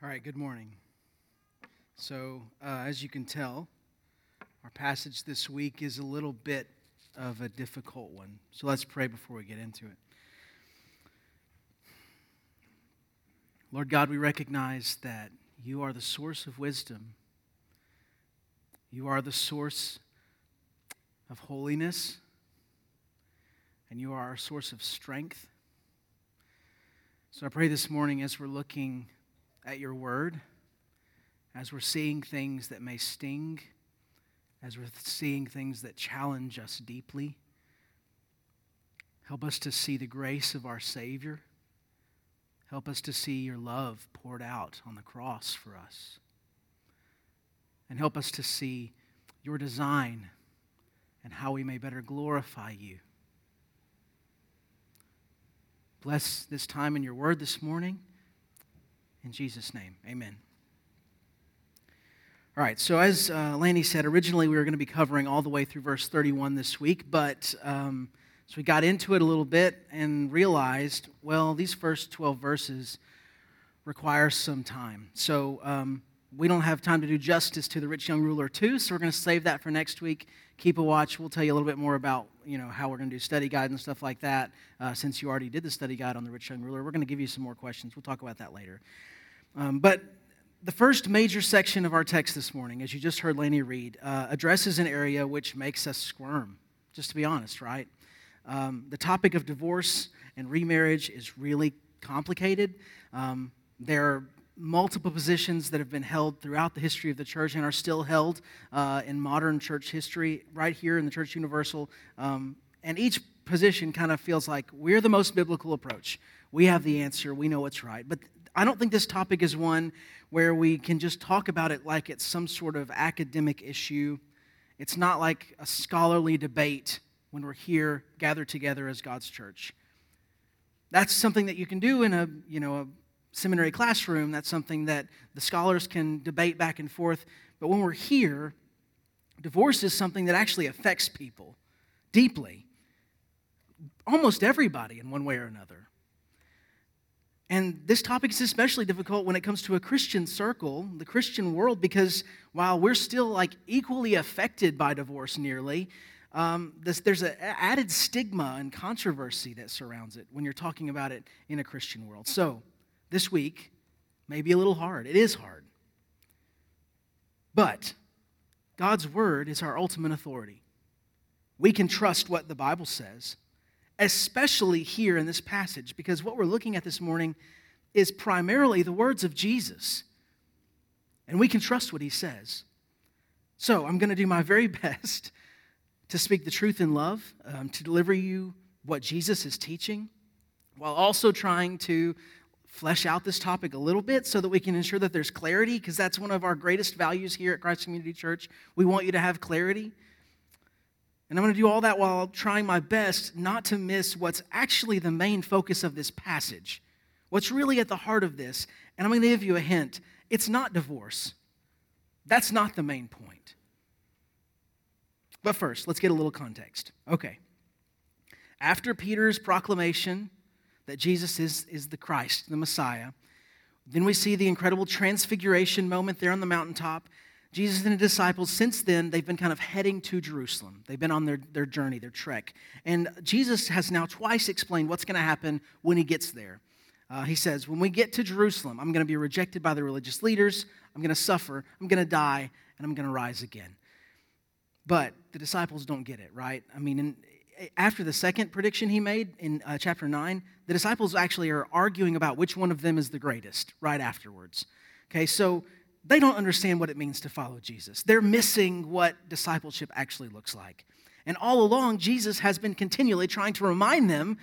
All right, good morning. So, uh, as you can tell, our passage this week is a little bit of a difficult one. So, let's pray before we get into it. Lord God, we recognize that you are the source of wisdom, you are the source of holiness, and you are our source of strength. So, I pray this morning as we're looking at your word, as we're seeing things that may sting, as we're seeing things that challenge us deeply. Help us to see the grace of our Savior. Help us to see your love poured out on the cross for us. And help us to see your design and how we may better glorify you. Bless this time in your word this morning. In Jesus' name, amen. All right, so as uh, Lanny said, originally we were going to be covering all the way through verse 31 this week, but um, so we got into it a little bit and realized, well, these first 12 verses require some time. So um, we don't have time to do justice to the rich young ruler too, so we're going to save that for next week. Keep a watch. We'll tell you a little bit more about you know how we're going to do study guide and stuff like that. Uh, since you already did the study guide on the rich young ruler, we're going to give you some more questions. We'll talk about that later. Um, but the first major section of our text this morning, as you just heard Laney read, uh, addresses an area which makes us squirm, just to be honest, right? Um, the topic of divorce and remarriage is really complicated. Um, there are multiple positions that have been held throughout the history of the church and are still held uh, in modern church history, right here in the Church Universal. Um, and each position kind of feels like we're the most biblical approach. We have the answer, we know what's right. But I don't think this topic is one where we can just talk about it like it's some sort of academic issue. It's not like a scholarly debate when we're here gathered together as God's church. That's something that you can do in a, you know, a seminary classroom. That's something that the scholars can debate back and forth. But when we're here, divorce is something that actually affects people deeply. Almost everybody in one way or another. And this topic is especially difficult when it comes to a Christian circle, the Christian world, because while we're still like equally affected by divorce nearly, um, this, there's an added stigma and controversy that surrounds it when you're talking about it in a Christian world. So, this week may be a little hard. It is hard. But God's word is our ultimate authority. We can trust what the Bible says especially here in this passage, because what we're looking at this morning is primarily the words of Jesus. And we can trust what he says. So I'm going to do my very best to speak the truth in love, um, to deliver you what Jesus is teaching, while also trying to flesh out this topic a little bit so that we can ensure that there's clarity, because that's one of our greatest values here at Christ Community Church. We want you to have clarity. And I'm going to do all that while trying my best not to miss what's actually the main focus of this passage. What's really at the heart of this. And I'm going to give you a hint it's not divorce. That's not the main point. But first, let's get a little context. Okay. After Peter's proclamation that Jesus is, is the Christ, the Messiah, then we see the incredible transfiguration moment there on the mountaintop. Jesus and the disciples, since then, they've been kind of heading to Jerusalem. They've been on their, their journey, their trek. And Jesus has now twice explained what's going to happen when he gets there. Uh, he says, When we get to Jerusalem, I'm going to be rejected by the religious leaders, I'm going to suffer, I'm going to die, and I'm going to rise again. But the disciples don't get it, right? I mean, in, after the second prediction he made in uh, chapter 9, the disciples actually are arguing about which one of them is the greatest right afterwards. Okay, so they don't understand what it means to follow Jesus. They're missing what discipleship actually looks like. And all along, Jesus has been continually trying to remind them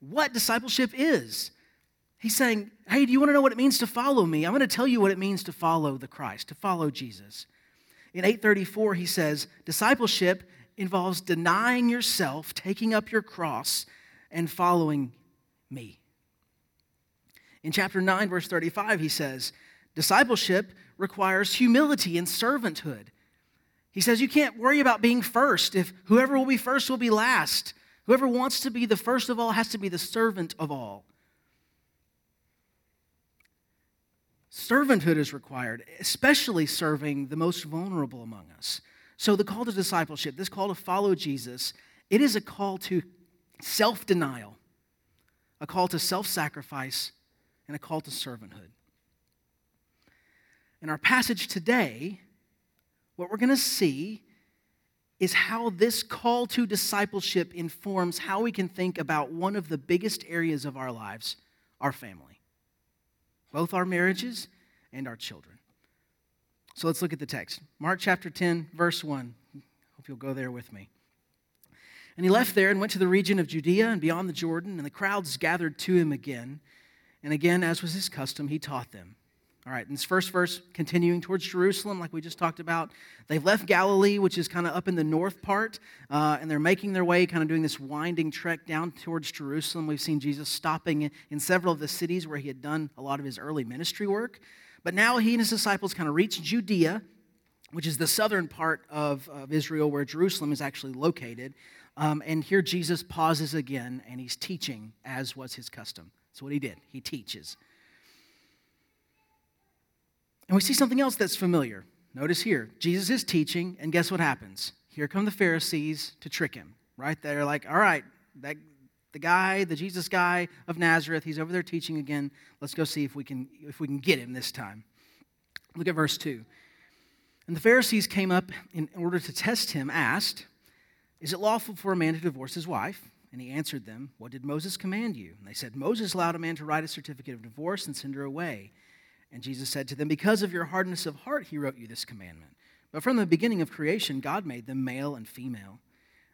what discipleship is. He's saying, Hey, do you want to know what it means to follow me? I'm going to tell you what it means to follow the Christ, to follow Jesus. In 834, he says, Discipleship involves denying yourself, taking up your cross, and following me. In chapter 9, verse 35, he says, Discipleship requires humility and servanthood. He says you can't worry about being first. If whoever will be first will be last. Whoever wants to be the first of all has to be the servant of all. Servanthood is required, especially serving the most vulnerable among us. So, the call to discipleship, this call to follow Jesus, it is a call to self denial, a call to self sacrifice, and a call to servanthood. In our passage today, what we're going to see is how this call to discipleship informs how we can think about one of the biggest areas of our lives our family, both our marriages and our children. So let's look at the text. Mark chapter 10, verse 1. Hope you'll go there with me. And he left there and went to the region of Judea and beyond the Jordan, and the crowds gathered to him again. And again, as was his custom, he taught them. All right, in this first verse, continuing towards Jerusalem, like we just talked about, they've left Galilee, which is kind of up in the north part, uh, and they're making their way, kind of doing this winding trek down towards Jerusalem. We've seen Jesus stopping in, in several of the cities where he had done a lot of his early ministry work. But now he and his disciples kind of reach Judea, which is the southern part of, of Israel where Jerusalem is actually located. Um, and here Jesus pauses again and he's teaching as was his custom. That's what he did. He teaches. And we see something else that's familiar. Notice here, Jesus is teaching, and guess what happens? Here come the Pharisees to trick him, right? They're like, all right, that, the guy, the Jesus guy of Nazareth, he's over there teaching again. Let's go see if we can, if we can get him this time. Look at verse 2. And the Pharisees came up in order to test him, asked, Is it lawful for a man to divorce his wife? And he answered them, What did Moses command you? And they said, Moses allowed a man to write a certificate of divorce and send her away. And Jesus said to them, Because of your hardness of heart, he wrote you this commandment. But from the beginning of creation, God made them male and female.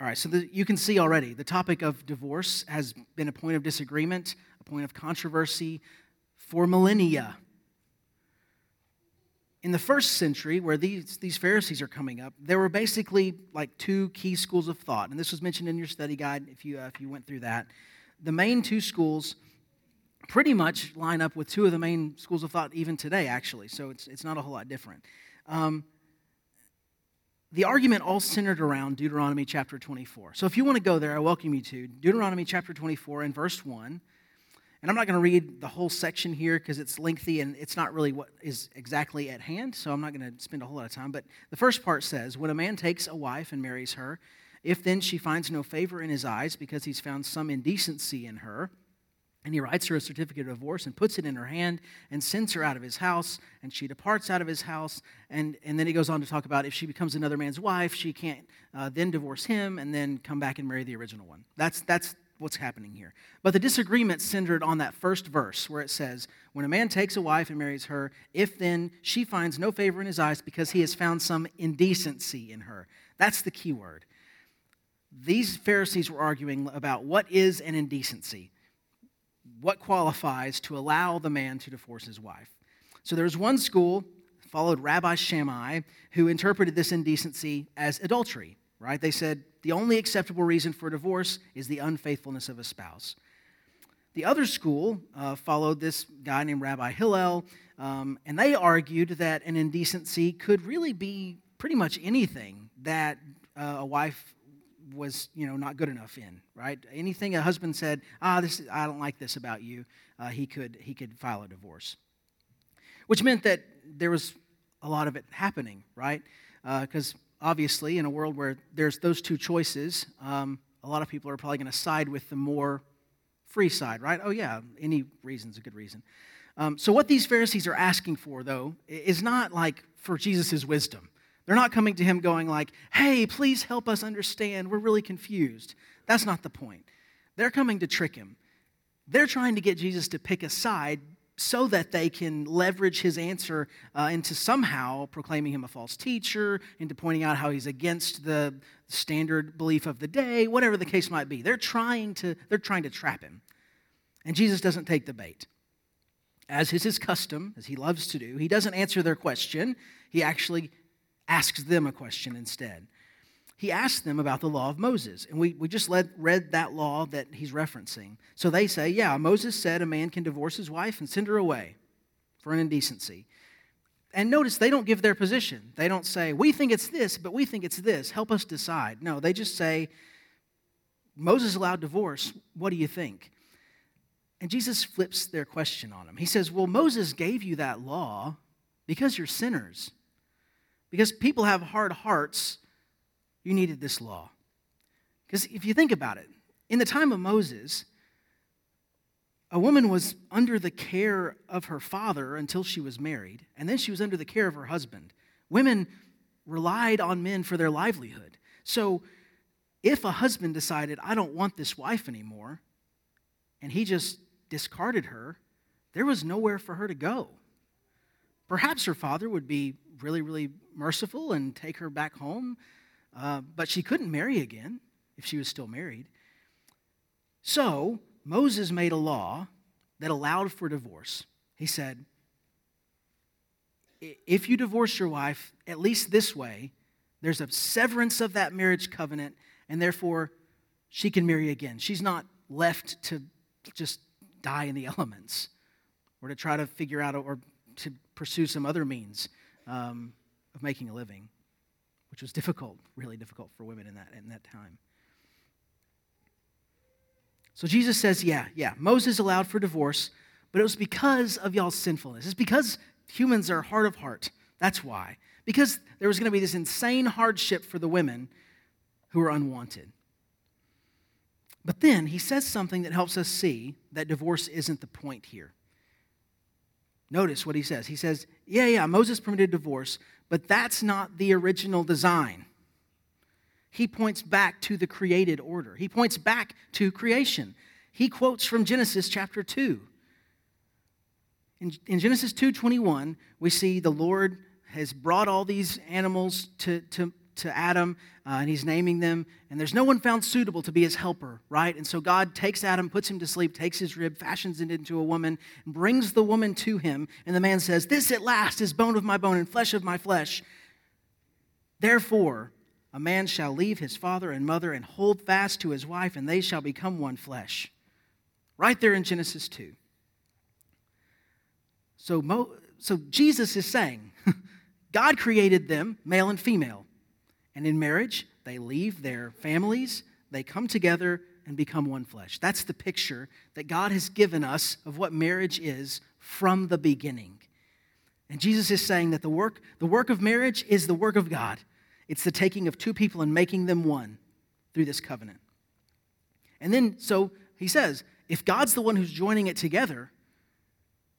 All right, so the, you can see already the topic of divorce has been a point of disagreement, a point of controversy for millennia. In the first century, where these, these Pharisees are coming up, there were basically like two key schools of thought. And this was mentioned in your study guide if you, uh, if you went through that. The main two schools pretty much line up with two of the main schools of thought even today, actually. So it's, it's not a whole lot different. Um, the argument all centered around Deuteronomy chapter 24. So if you want to go there, I welcome you to Deuteronomy chapter 24 and verse 1. And I'm not going to read the whole section here because it's lengthy and it's not really what is exactly at hand, so I'm not going to spend a whole lot of time. But the first part says When a man takes a wife and marries her, if then she finds no favor in his eyes because he's found some indecency in her, and he writes her a certificate of divorce and puts it in her hand and sends her out of his house. And she departs out of his house. And, and then he goes on to talk about if she becomes another man's wife, she can't uh, then divorce him and then come back and marry the original one. That's, that's what's happening here. But the disagreement centered on that first verse where it says, When a man takes a wife and marries her, if then she finds no favor in his eyes because he has found some indecency in her. That's the key word. These Pharisees were arguing about what is an indecency what qualifies to allow the man to divorce his wife. So there's one school, followed Rabbi Shammai, who interpreted this indecency as adultery, right? They said the only acceptable reason for divorce is the unfaithfulness of a spouse. The other school uh, followed this guy named Rabbi Hillel, um, and they argued that an indecency could really be pretty much anything that uh, a wife was you know not good enough in right? Anything a husband said ah this i don't like this about you uh, he could he could file a divorce. Which meant that there was a lot of it happening right? Because uh, obviously in a world where there's those two choices um, a lot of people are probably going to side with the more free side right? Oh yeah any reason's a good reason. Um, so what these pharisees are asking for though is not like for jesus' wisdom they're not coming to him going like, "Hey, please help us understand. We're really confused." That's not the point. They're coming to trick him. They're trying to get Jesus to pick a side so that they can leverage his answer uh, into somehow proclaiming him a false teacher, into pointing out how he's against the standard belief of the day, whatever the case might be. They're trying to, they're trying to trap him. And Jesus doesn't take the bait. As is his custom, as he loves to do, he doesn't answer their question He actually asks them a question instead. He asks them about the law of Moses. And we, we just led, read that law that he's referencing. So they say, yeah, Moses said a man can divorce his wife and send her away for an indecency. And notice they don't give their position. They don't say, we think it's this, but we think it's this. Help us decide. No, they just say, Moses allowed divorce. What do you think? And Jesus flips their question on them. He says, Well, Moses gave you that law because you're sinners. Because people have hard hearts, you needed this law. Because if you think about it, in the time of Moses, a woman was under the care of her father until she was married, and then she was under the care of her husband. Women relied on men for their livelihood. So if a husband decided, I don't want this wife anymore, and he just discarded her, there was nowhere for her to go. Perhaps her father would be really, really merciful and take her back home, uh, but she couldn't marry again if she was still married. So Moses made a law that allowed for divorce. He said, if you divorce your wife, at least this way, there's a severance of that marriage covenant, and therefore she can marry again. She's not left to just die in the elements or to try to figure out or to pursue some other means um, of making a living, which was difficult, really difficult for women in that, in that time. So Jesus says, yeah, yeah, Moses allowed for divorce, but it was because of y'all's sinfulness. It's because humans are hard of heart. That's why. Because there was going to be this insane hardship for the women who are unwanted. But then he says something that helps us see that divorce isn't the point here. Notice what he says. He says, Yeah, yeah, Moses permitted divorce, but that's not the original design he points back to the created order. He points back to creation. He quotes from Genesis chapter 2. In, in Genesis 2:21, we see the Lord has brought all these animals to, to, to Adam, uh, and he's naming them, and there's no one found suitable to be his helper, right? And so God takes Adam, puts him to sleep, takes his rib, fashions it into a woman, and brings the woman to him, and the man says, This at last is bone of my bone and flesh of my flesh. Therefore, a man shall leave his father and mother and hold fast to his wife, and they shall become one flesh. Right there in Genesis 2. So, Mo, so Jesus is saying, God created them, male and female. And in marriage, they leave their families, they come together and become one flesh. That's the picture that God has given us of what marriage is from the beginning. And Jesus is saying that the work, the work of marriage is the work of God. It's the taking of two people and making them one through this covenant. And then, so he says, if God's the one who's joining it together,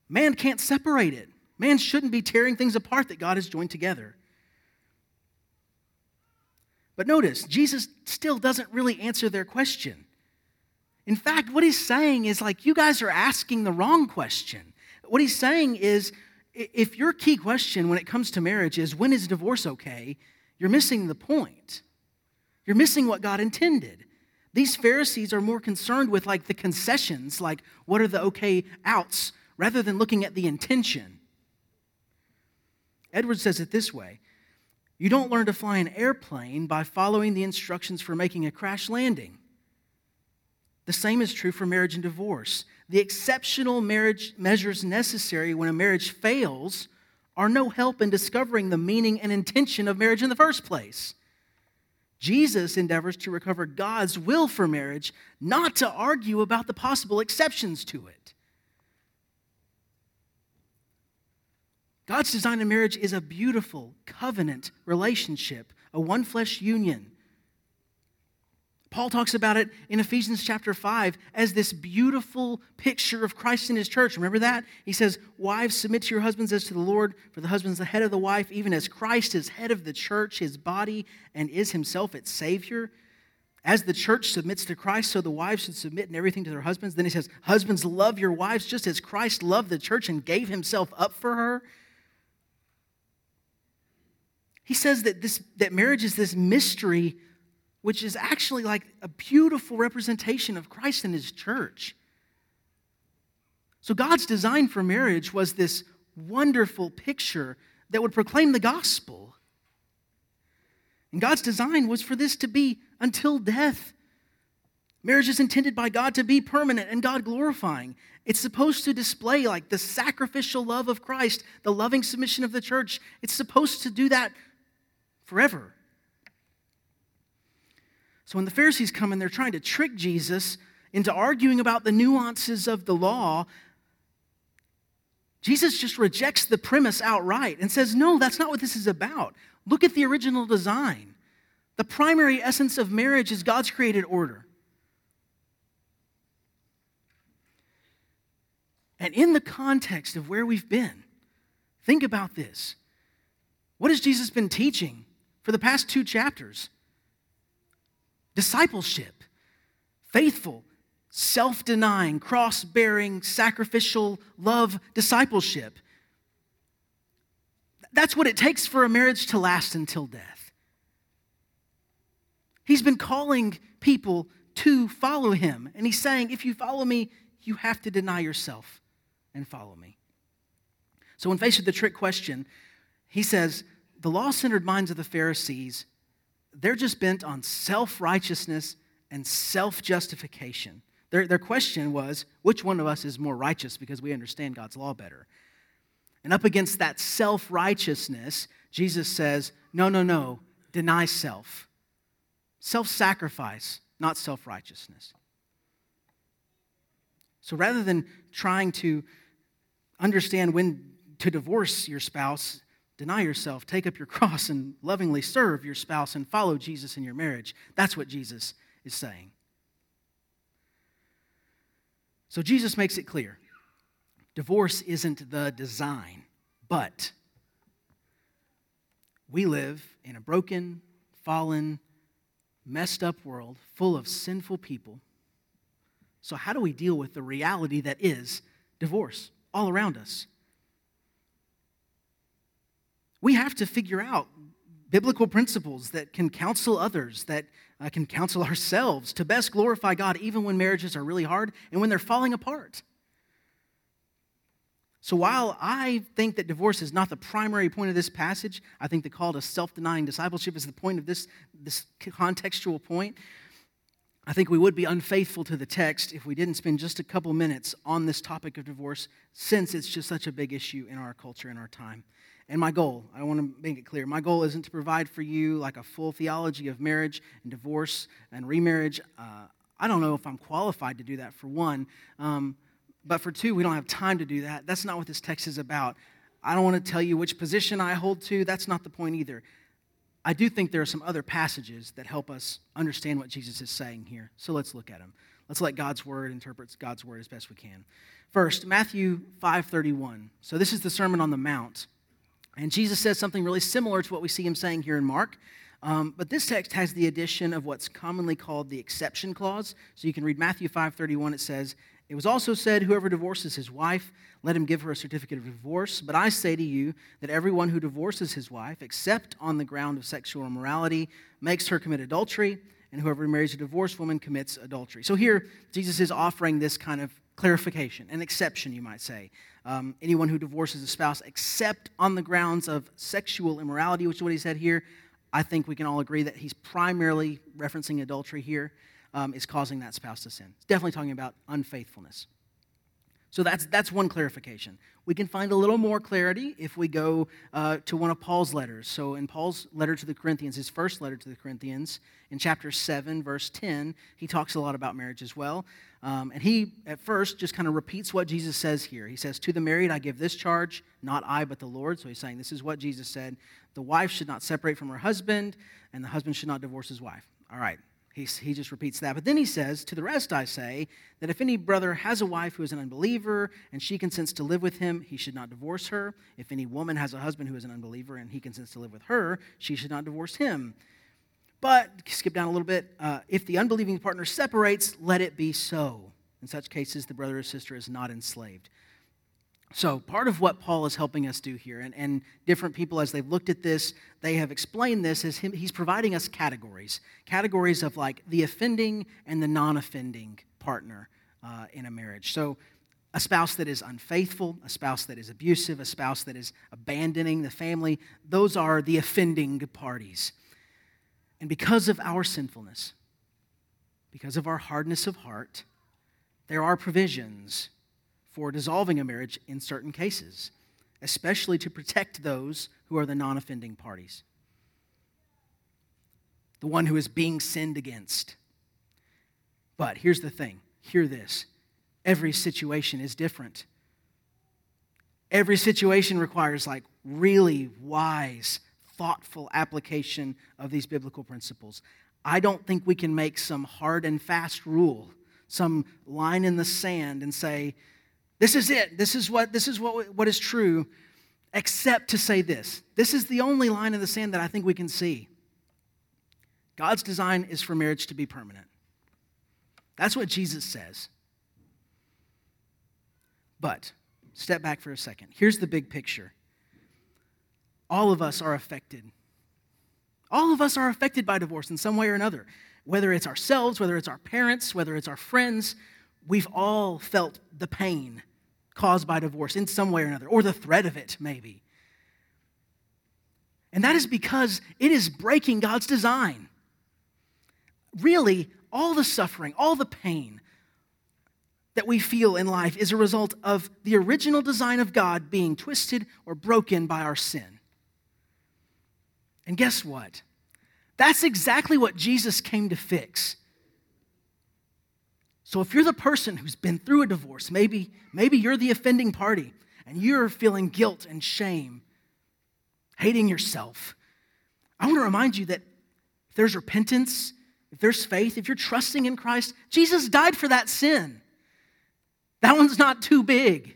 man can't separate it. Man shouldn't be tearing things apart that God has joined together. But notice, Jesus still doesn't really answer their question. In fact, what he's saying is like, you guys are asking the wrong question. What he's saying is, if your key question when it comes to marriage is, when is divorce okay? You're missing the point. You're missing what God intended. These Pharisees are more concerned with like the concessions, like what are the okay outs, rather than looking at the intention. Edwards says it this way You don't learn to fly an airplane by following the instructions for making a crash landing. The same is true for marriage and divorce. The exceptional marriage measures necessary when a marriage fails are no help in discovering the meaning and intention of marriage in the first place. Jesus endeavors to recover God's will for marriage, not to argue about the possible exceptions to it. God's design in marriage is a beautiful covenant relationship, a one flesh union Paul talks about it in Ephesians chapter 5 as this beautiful picture of Christ in his church. Remember that? He says, Wives, submit to your husbands as to the Lord, for the husband is the head of the wife, even as Christ is head of the church, his body, and is himself its Savior. As the church submits to Christ, so the wives should submit in everything to their husbands. Then he says, Husbands, love your wives just as Christ loved the church and gave himself up for her. He says that, this, that marriage is this mystery which is actually like a beautiful representation of Christ and his church. So, God's design for marriage was this wonderful picture that would proclaim the gospel. And God's design was for this to be until death. Marriage is intended by God to be permanent and God glorifying. It's supposed to display like the sacrificial love of Christ, the loving submission of the church. It's supposed to do that forever. So when the Pharisees come and they're trying to trick Jesus into arguing about the nuances of the law, Jesus just rejects the premise outright and says, No, that's not what this is about. Look at the original design. The primary essence of marriage is God's created order. And in the context of where we've been, think about this. What has Jesus been teaching for the past two chapters? Discipleship, faithful, self denying, cross bearing, sacrificial love discipleship. That's what it takes for a marriage to last until death. He's been calling people to follow him. And he's saying, if you follow me, you have to deny yourself and follow me. So, when faced with the trick question, he says, the law centered minds of the Pharisees, they're just bent on self righteousness and self justification. Their, their question was, which one of us is more righteous because we understand God's law better? And up against that self righteousness, Jesus says, no, no, no, deny self. Self sacrifice, not self righteousness. So rather than trying to understand when to divorce your spouse, deny yourself, take up your cross, and lovingly serve your spouse and follow Jesus in your marriage. That's what Jesus is saying. So Jesus makes it clear divorce isn't the design, but we live in a broken, fallen, messed up world full of sinful people. So, how do we deal with the reality that is divorce? all around us. We have to figure out biblical principles that can counsel others, that uh, can counsel ourselves to best glorify God, even when marriages are really hard and when they're falling apart. So, while I think that divorce is not the primary point of this passage, I think the call to self denying discipleship is the point of this, this contextual point. I think we would be unfaithful to the text if we didn't spend just a couple minutes on this topic of divorce, since it's just such a big issue in our culture and our time. And my goal, I want to make it clear, my goal isn't to provide for you like a full theology of marriage and divorce and remarriage. Uh, I don't know if I'm qualified to do that, for one. Um, but for two, we don't have time to do that. That's not what this text is about. I don't want to tell you which position I hold to. That's not the point either. I do think there are some other passages that help us understand what Jesus is saying here. So let's look at them. Let's let God's word interpret God's word as best we can. First, Matthew 5:31. So this is the Sermon on the Mount. And Jesus says something really similar to what we see him saying here in Mark. Um, but this text has the addition of what's commonly called the exception clause. So you can read Matthew 5:31. It says, "It was also said, whoever divorces his wife let him give her a certificate of divorce. But I say to you that everyone who divorces his wife, except on the ground of sexual immorality, makes her commit adultery, and whoever marries a divorced woman commits adultery. So here, Jesus is offering this kind of clarification, an exception, you might say. Um, anyone who divorces a spouse, except on the grounds of sexual immorality, which is what he said here, I think we can all agree that he's primarily referencing adultery here, um, is causing that spouse to sin. It's definitely talking about unfaithfulness. So that's, that's one clarification. We can find a little more clarity if we go uh, to one of Paul's letters. So, in Paul's letter to the Corinthians, his first letter to the Corinthians, in chapter 7, verse 10, he talks a lot about marriage as well. Um, and he, at first, just kind of repeats what Jesus says here. He says, To the married, I give this charge, not I, but the Lord. So, he's saying, This is what Jesus said. The wife should not separate from her husband, and the husband should not divorce his wife. All right, he, he just repeats that. But then he says, To the rest I say, that if any brother has a wife who is an unbeliever and she consents to live with him, he should not divorce her. If any woman has a husband who is an unbeliever and he consents to live with her, she should not divorce him. But, skip down a little bit, uh, if the unbelieving partner separates, let it be so. In such cases, the brother or sister is not enslaved. So, part of what Paul is helping us do here, and, and different people, as they've looked at this, they have explained this as him, he's providing us categories categories of like the offending and the non offending partner uh, in a marriage. So, a spouse that is unfaithful, a spouse that is abusive, a spouse that is abandoning the family. Those are the offending parties. And because of our sinfulness, because of our hardness of heart, there are provisions for dissolving a marriage in certain cases, especially to protect those who are the non offending parties. The one who is being sinned against. But here's the thing hear this every situation is different. Every situation requires like really wise, thoughtful application of these biblical principles. I don't think we can make some hard and fast rule, some line in the sand and say, this is it. This is what this is what, what is true, except to say this. This is the only line in the sand that I think we can see. God's design is for marriage to be permanent. That's what Jesus says. But step back for a second. Here's the big picture. All of us are affected. All of us are affected by divorce in some way or another. Whether it's ourselves, whether it's our parents, whether it's our friends, we've all felt the pain caused by divorce in some way or another, or the threat of it, maybe. And that is because it is breaking God's design. Really, all the suffering, all the pain that we feel in life is a result of the original design of God being twisted or broken by our sin. And guess what? That's exactly what Jesus came to fix. So if you're the person who's been through a divorce, maybe, maybe you're the offending party and you're feeling guilt and shame, hating yourself, I want to remind you that if there's repentance if there's faith, if you're trusting in Christ, Jesus died for that sin. That one's not too big.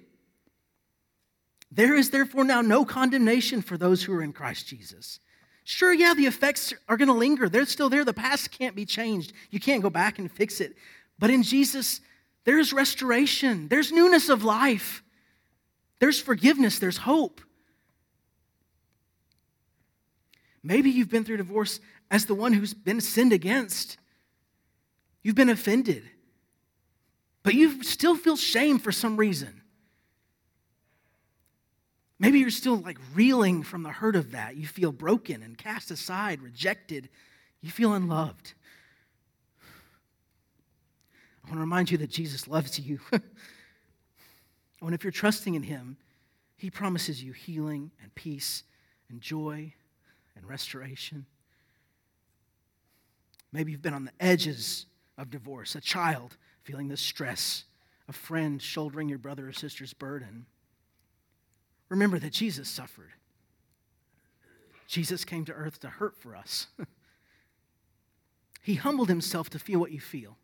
There is therefore now no condemnation for those who are in Christ Jesus. Sure, yeah, the effects are going to linger. They're still there. The past can't be changed. You can't go back and fix it. But in Jesus, there's restoration, there's newness of life, there's forgiveness, there's hope. Maybe you've been through divorce as the one who's been sinned against. You've been offended, but you still feel shame for some reason. Maybe you're still like reeling from the hurt of that. You feel broken and cast aside, rejected. You feel unloved. I want to remind you that Jesus loves you. and if you're trusting in Him, He promises you healing and peace and joy and restoration. Maybe you've been on the edges of divorce, a child feeling the stress, a friend shouldering your brother or sister's burden. Remember that Jesus suffered. Jesus came to earth to hurt for us. he humbled himself to feel what you feel.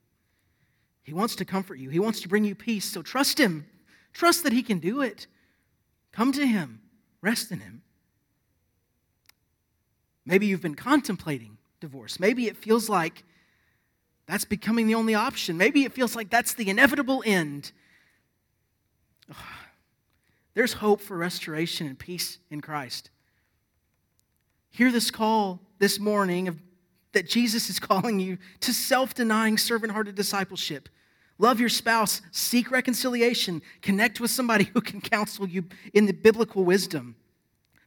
He wants to comfort you, He wants to bring you peace. So trust Him. Trust that He can do it. Come to Him, rest in Him. Maybe you've been contemplating divorce. Maybe it feels like that's becoming the only option. Maybe it feels like that's the inevitable end. There's hope for restoration and peace in Christ. Hear this call this morning of, that Jesus is calling you to self denying, servant hearted discipleship. Love your spouse, seek reconciliation, connect with somebody who can counsel you in the biblical wisdom,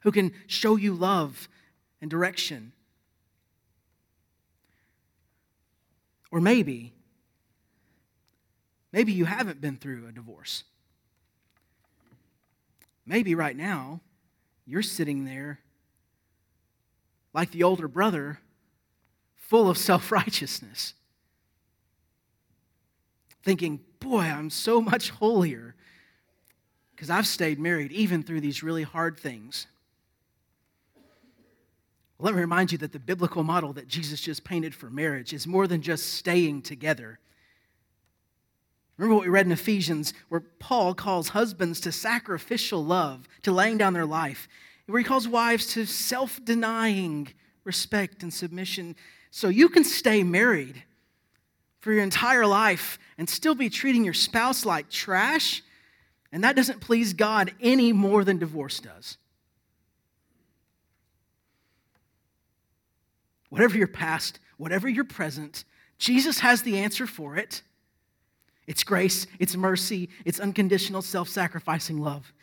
who can show you love and direction. Or maybe, maybe you haven't been through a divorce. Maybe right now you're sitting there like the older brother, full of self righteousness, thinking, boy, I'm so much holier because I've stayed married even through these really hard things. Let me remind you that the biblical model that Jesus just painted for marriage is more than just staying together. Remember what we read in Ephesians, where Paul calls husbands to sacrificial love, to laying down their life, where he calls wives to self denying respect and submission. So you can stay married for your entire life and still be treating your spouse like trash, and that doesn't please God any more than divorce does. Whatever your past, whatever your present, Jesus has the answer for it. It's grace, it's mercy, it's unconditional self sacrificing love.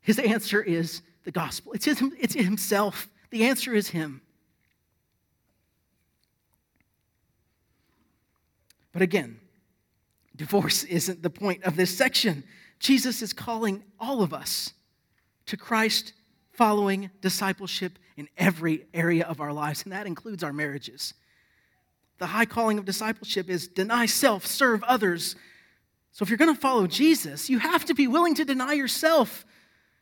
His answer is the gospel. It's, his, it's himself. The answer is him. But again, divorce isn't the point of this section. Jesus is calling all of us to Christ following discipleship in every area of our lives, and that includes our marriages. The high calling of discipleship is deny self, serve others. So if you're going to follow Jesus, you have to be willing to deny yourself,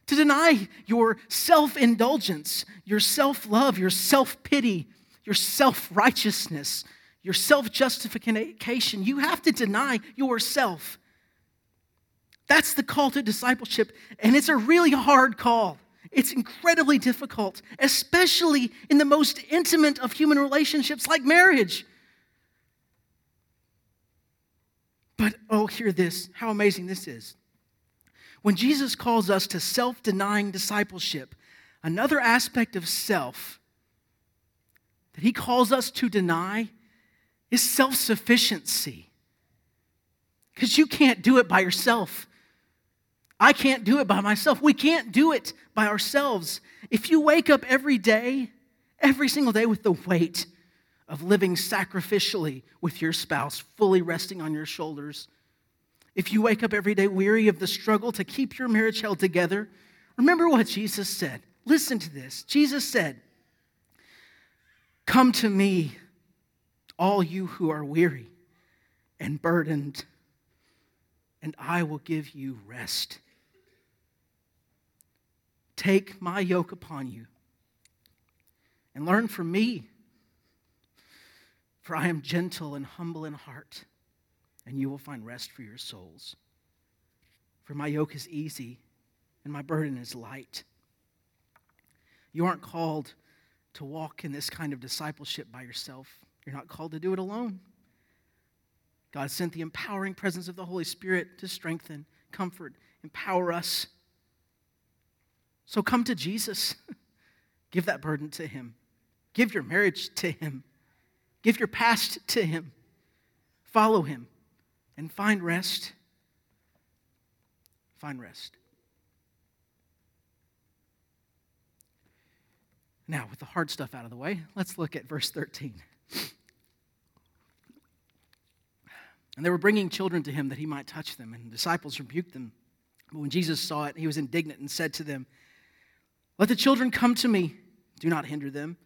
to deny your self indulgence, your self love, your self pity, your self righteousness, your self justification. You have to deny yourself. That's the call to discipleship, and it's a really hard call. It's incredibly difficult, especially in the most intimate of human relationships like marriage. But oh, hear this how amazing this is. When Jesus calls us to self denying discipleship, another aspect of self that he calls us to deny is self sufficiency. Because you can't do it by yourself. I can't do it by myself. We can't do it by ourselves. If you wake up every day, every single day, with the weight of living sacrificially with your spouse fully resting on your shoulders, if you wake up every day weary of the struggle to keep your marriage held together, remember what Jesus said. Listen to this. Jesus said, Come to me, all you who are weary and burdened, and I will give you rest. Take my yoke upon you and learn from me, for I am gentle and humble in heart, and you will find rest for your souls. For my yoke is easy and my burden is light. You aren't called to walk in this kind of discipleship by yourself. You're not called to do it alone. God sent the empowering presence of the Holy Spirit to strengthen, comfort, empower us so come to Jesus. Give that burden to Him. Give your marriage to Him. Give your past to Him. Follow Him and find rest. Find rest. Now, with the hard stuff out of the way, let's look at verse 13. And they were bringing children to him that he might touch them, and the disciples rebuked them. But when Jesus saw it, he was indignant and said to them, let the children come to me. Do not hinder them,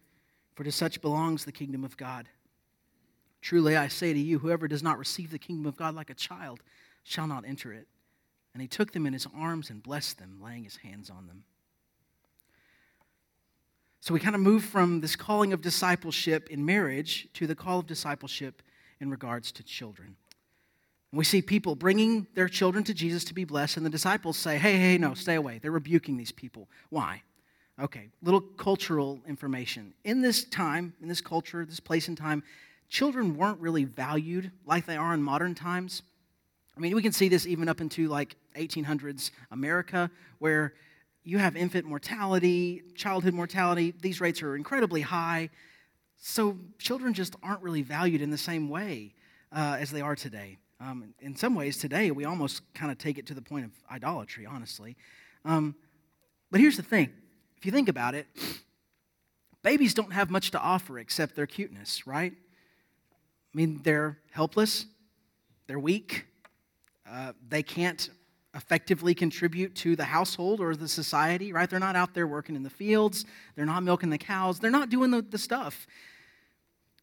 for to such belongs the kingdom of God. Truly I say to you, whoever does not receive the kingdom of God like a child shall not enter it. And he took them in his arms and blessed them, laying his hands on them. So we kind of move from this calling of discipleship in marriage to the call of discipleship in regards to children. And we see people bringing their children to Jesus to be blessed, and the disciples say, Hey, hey, no, stay away. They're rebuking these people. Why? Okay, little cultural information. In this time, in this culture, this place and time, children weren't really valued like they are in modern times. I mean, we can see this even up into like 1800s America, where you have infant mortality, childhood mortality. These rates are incredibly high. So children just aren't really valued in the same way uh, as they are today. Um, in some ways, today, we almost kind of take it to the point of idolatry, honestly. Um, but here's the thing if you think about it, babies don't have much to offer except their cuteness, right? I mean, they're helpless, they're weak, uh, they can't effectively contribute to the household or the society, right? They're not out there working in the fields, they're not milking the cows, they're not doing the, the stuff.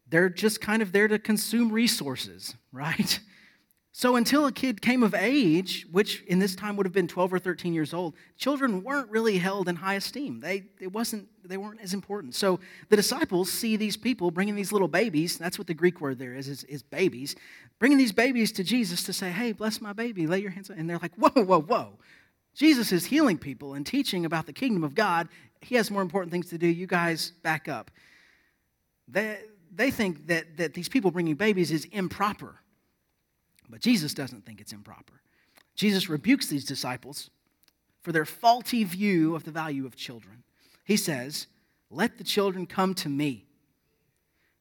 They're just kind of there to consume resources, right? So until a kid came of age, which in this time would have been 12 or 13 years old, children weren't really held in high esteem. They, it wasn't, they weren't as important. So the disciples see these people bringing these little babies, that's what the Greek word there is, is, is babies, bringing these babies to Jesus to say, hey, bless my baby, lay your hands on. And they're like, whoa, whoa, whoa. Jesus is healing people and teaching about the kingdom of God. He has more important things to do. You guys back up. They, they think that, that these people bringing babies is improper but Jesus doesn't think it's improper. Jesus rebukes these disciples for their faulty view of the value of children. He says, Let the children come to me.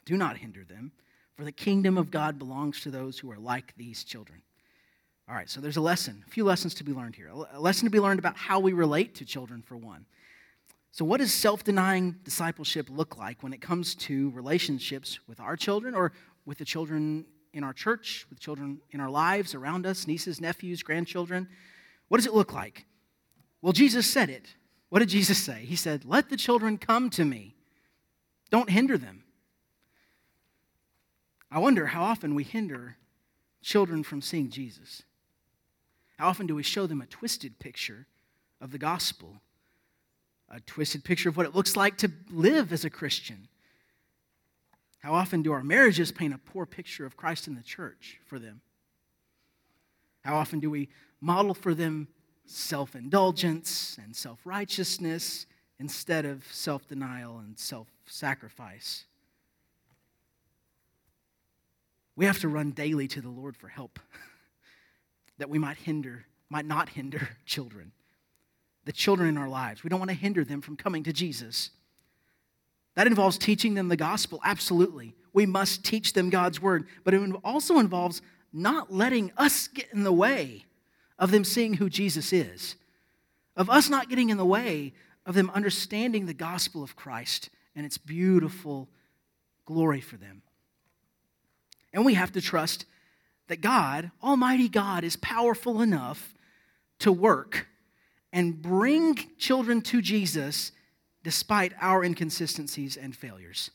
Do not hinder them, for the kingdom of God belongs to those who are like these children. All right, so there's a lesson, a few lessons to be learned here. A lesson to be learned about how we relate to children, for one. So, what does self denying discipleship look like when it comes to relationships with our children or with the children in our church, with children in our lives, around us, nieces, nephews, grandchildren? What does it look like? Well, Jesus said it. What did Jesus say? He said, Let the children come to me, don't hinder them. I wonder how often we hinder children from seeing Jesus. How often do we show them a twisted picture of the gospel? A twisted picture of what it looks like to live as a Christian? How often do our marriages paint a poor picture of Christ in the church for them? How often do we model for them self indulgence and self righteousness instead of self denial and self sacrifice? We have to run daily to the Lord for help. that we might hinder, might not hinder children, the children in our lives. We don't want to hinder them from coming to Jesus. That involves teaching them the gospel, absolutely. We must teach them God's word, but it also involves not letting us get in the way of them seeing who Jesus is, of us not getting in the way of them understanding the gospel of Christ and its beautiful glory for them. And we have to trust that God, Almighty God, is powerful enough to work and bring children to Jesus despite our inconsistencies and failures.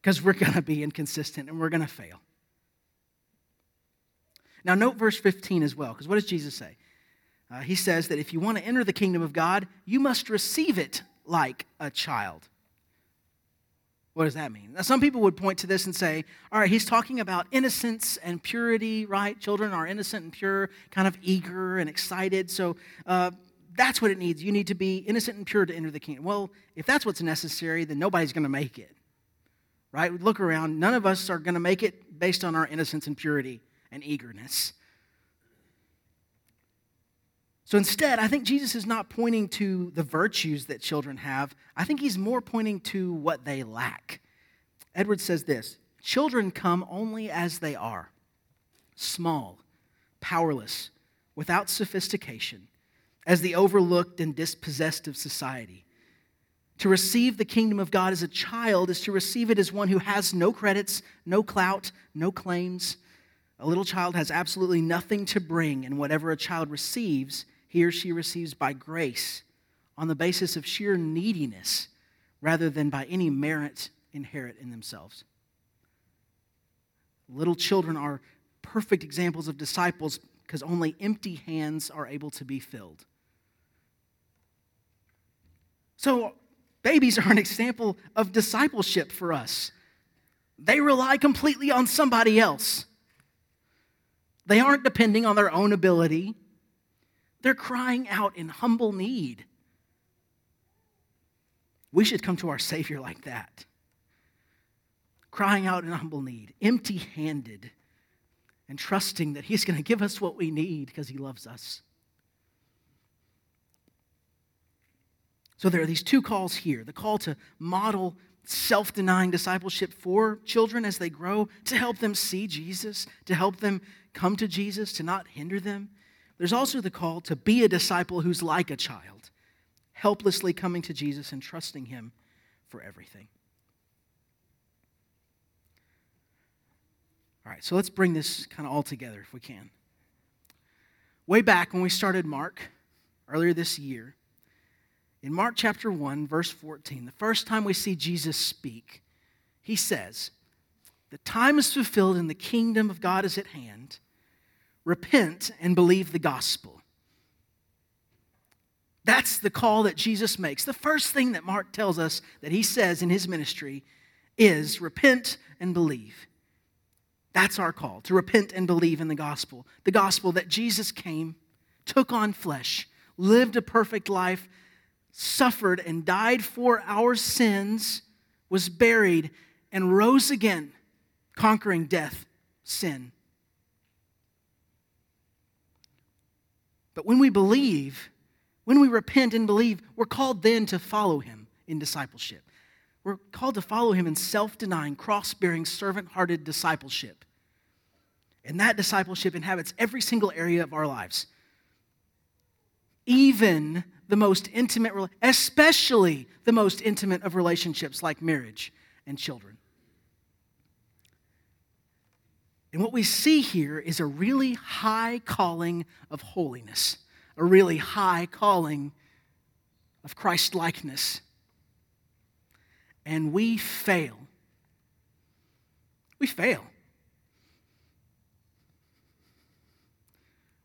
Because we're going to be inconsistent and we're going to fail. Now, note verse 15 as well, because what does Jesus say? Uh, he says that if you want to enter the kingdom of God, you must receive it like a child. What does that mean? Now, some people would point to this and say, all right, he's talking about innocence and purity, right? Children are innocent and pure, kind of eager and excited. So uh, that's what it needs. You need to be innocent and pure to enter the kingdom. Well, if that's what's necessary, then nobody's going to make it, right? We Look around. None of us are going to make it based on our innocence and purity and eagerness. So instead, I think Jesus is not pointing to the virtues that children have. I think he's more pointing to what they lack. Edwards says this Children come only as they are small, powerless, without sophistication, as the overlooked and dispossessed of society. To receive the kingdom of God as a child is to receive it as one who has no credits, no clout, no claims. A little child has absolutely nothing to bring, and whatever a child receives, he or she receives by grace on the basis of sheer neediness rather than by any merit inherent in themselves. Little children are perfect examples of disciples because only empty hands are able to be filled. So, babies are an example of discipleship for us. They rely completely on somebody else. They aren't depending on their own ability. They're crying out in humble need. We should come to our Savior like that. Crying out in humble need, empty handed, and trusting that He's going to give us what we need because He loves us. So there are these two calls here the call to model self denying discipleship for children as they grow, to help them see Jesus, to help them come to Jesus, to not hinder them, there's also the call to be a disciple who's like a child, helplessly coming to Jesus and trusting Him for everything. All right, so let's bring this kind of all together if we can. Way back when we started Mark, earlier this year, in Mark chapter 1, verse 14, the first time we see Jesus speak, he says, The time is fulfilled and the kingdom of God is at hand repent and believe the gospel. That's the call that Jesus makes. The first thing that Mark tells us that he says in his ministry is repent and believe. That's our call to repent and believe in the gospel. The gospel that Jesus came, took on flesh, lived a perfect life, suffered and died for our sins, was buried, and rose again, conquering death, sin, But when we believe, when we repent and believe, we're called then to follow him in discipleship. We're called to follow him in self denying, cross bearing, servant hearted discipleship. And that discipleship inhabits every single area of our lives. Even the most intimate, especially the most intimate of relationships like marriage and children. And what we see here is a really high calling of holiness, a really high calling of Christ likeness. And we fail. We fail.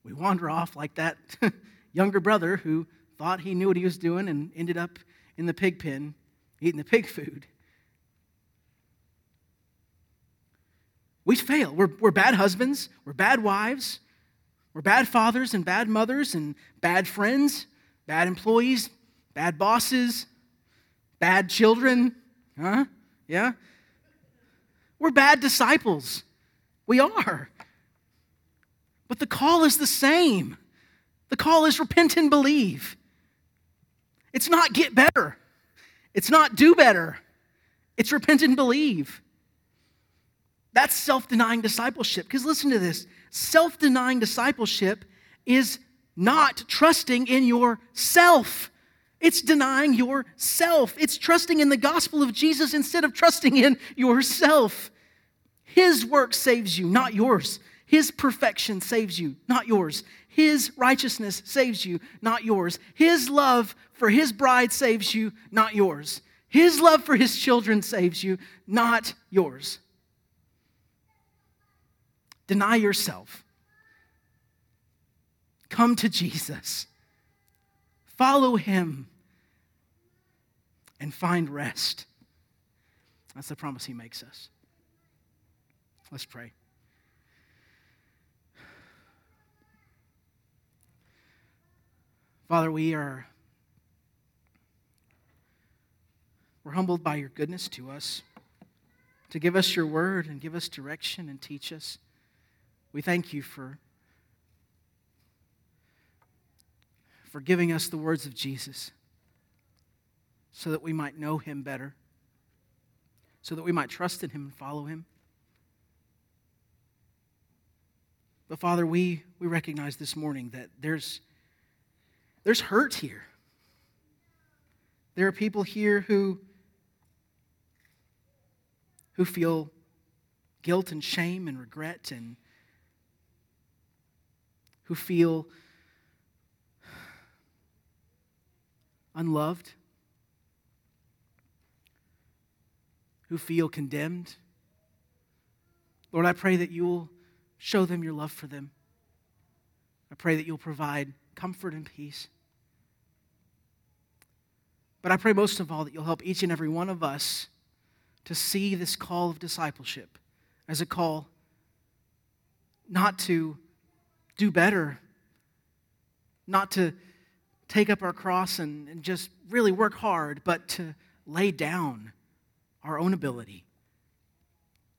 We wander off like that younger brother who thought he knew what he was doing and ended up in the pig pen eating the pig food. We fail. We're, we're bad husbands, we're bad wives, we're bad fathers and bad mothers and bad friends, bad employees, bad bosses, bad children. Huh? Yeah? We're bad disciples. We are. But the call is the same. The call is repent and believe. It's not get better, it's not do better, it's repent and believe. That's self denying discipleship. Because listen to this self denying discipleship is not trusting in yourself. It's denying yourself. It's trusting in the gospel of Jesus instead of trusting in yourself. His work saves you, not yours. His perfection saves you, not yours. His righteousness saves you, not yours. His love for his bride saves you, not yours. His love for his children saves you, not yours. Deny yourself. Come to Jesus. Follow him and find rest. That's the promise he makes us. Let's pray. Father, we are we're humbled by your goodness to us, to give us your word and give us direction and teach us. We thank you for, for giving us the words of Jesus so that we might know him better, so that we might trust in him and follow him. But Father, we, we recognize this morning that there's there's hurt here. There are people here who, who feel guilt and shame and regret and who feel unloved, who feel condemned. Lord, I pray that you'll show them your love for them. I pray that you'll provide comfort and peace. But I pray most of all that you'll help each and every one of us to see this call of discipleship as a call not to do better, not to take up our cross and, and just really work hard, but to lay down our own ability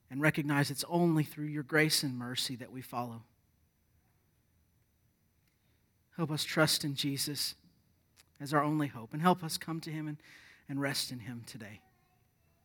and recognize it's only through your grace and mercy that we follow. Help us trust in Jesus as our only hope and help us come to him and, and rest in him today.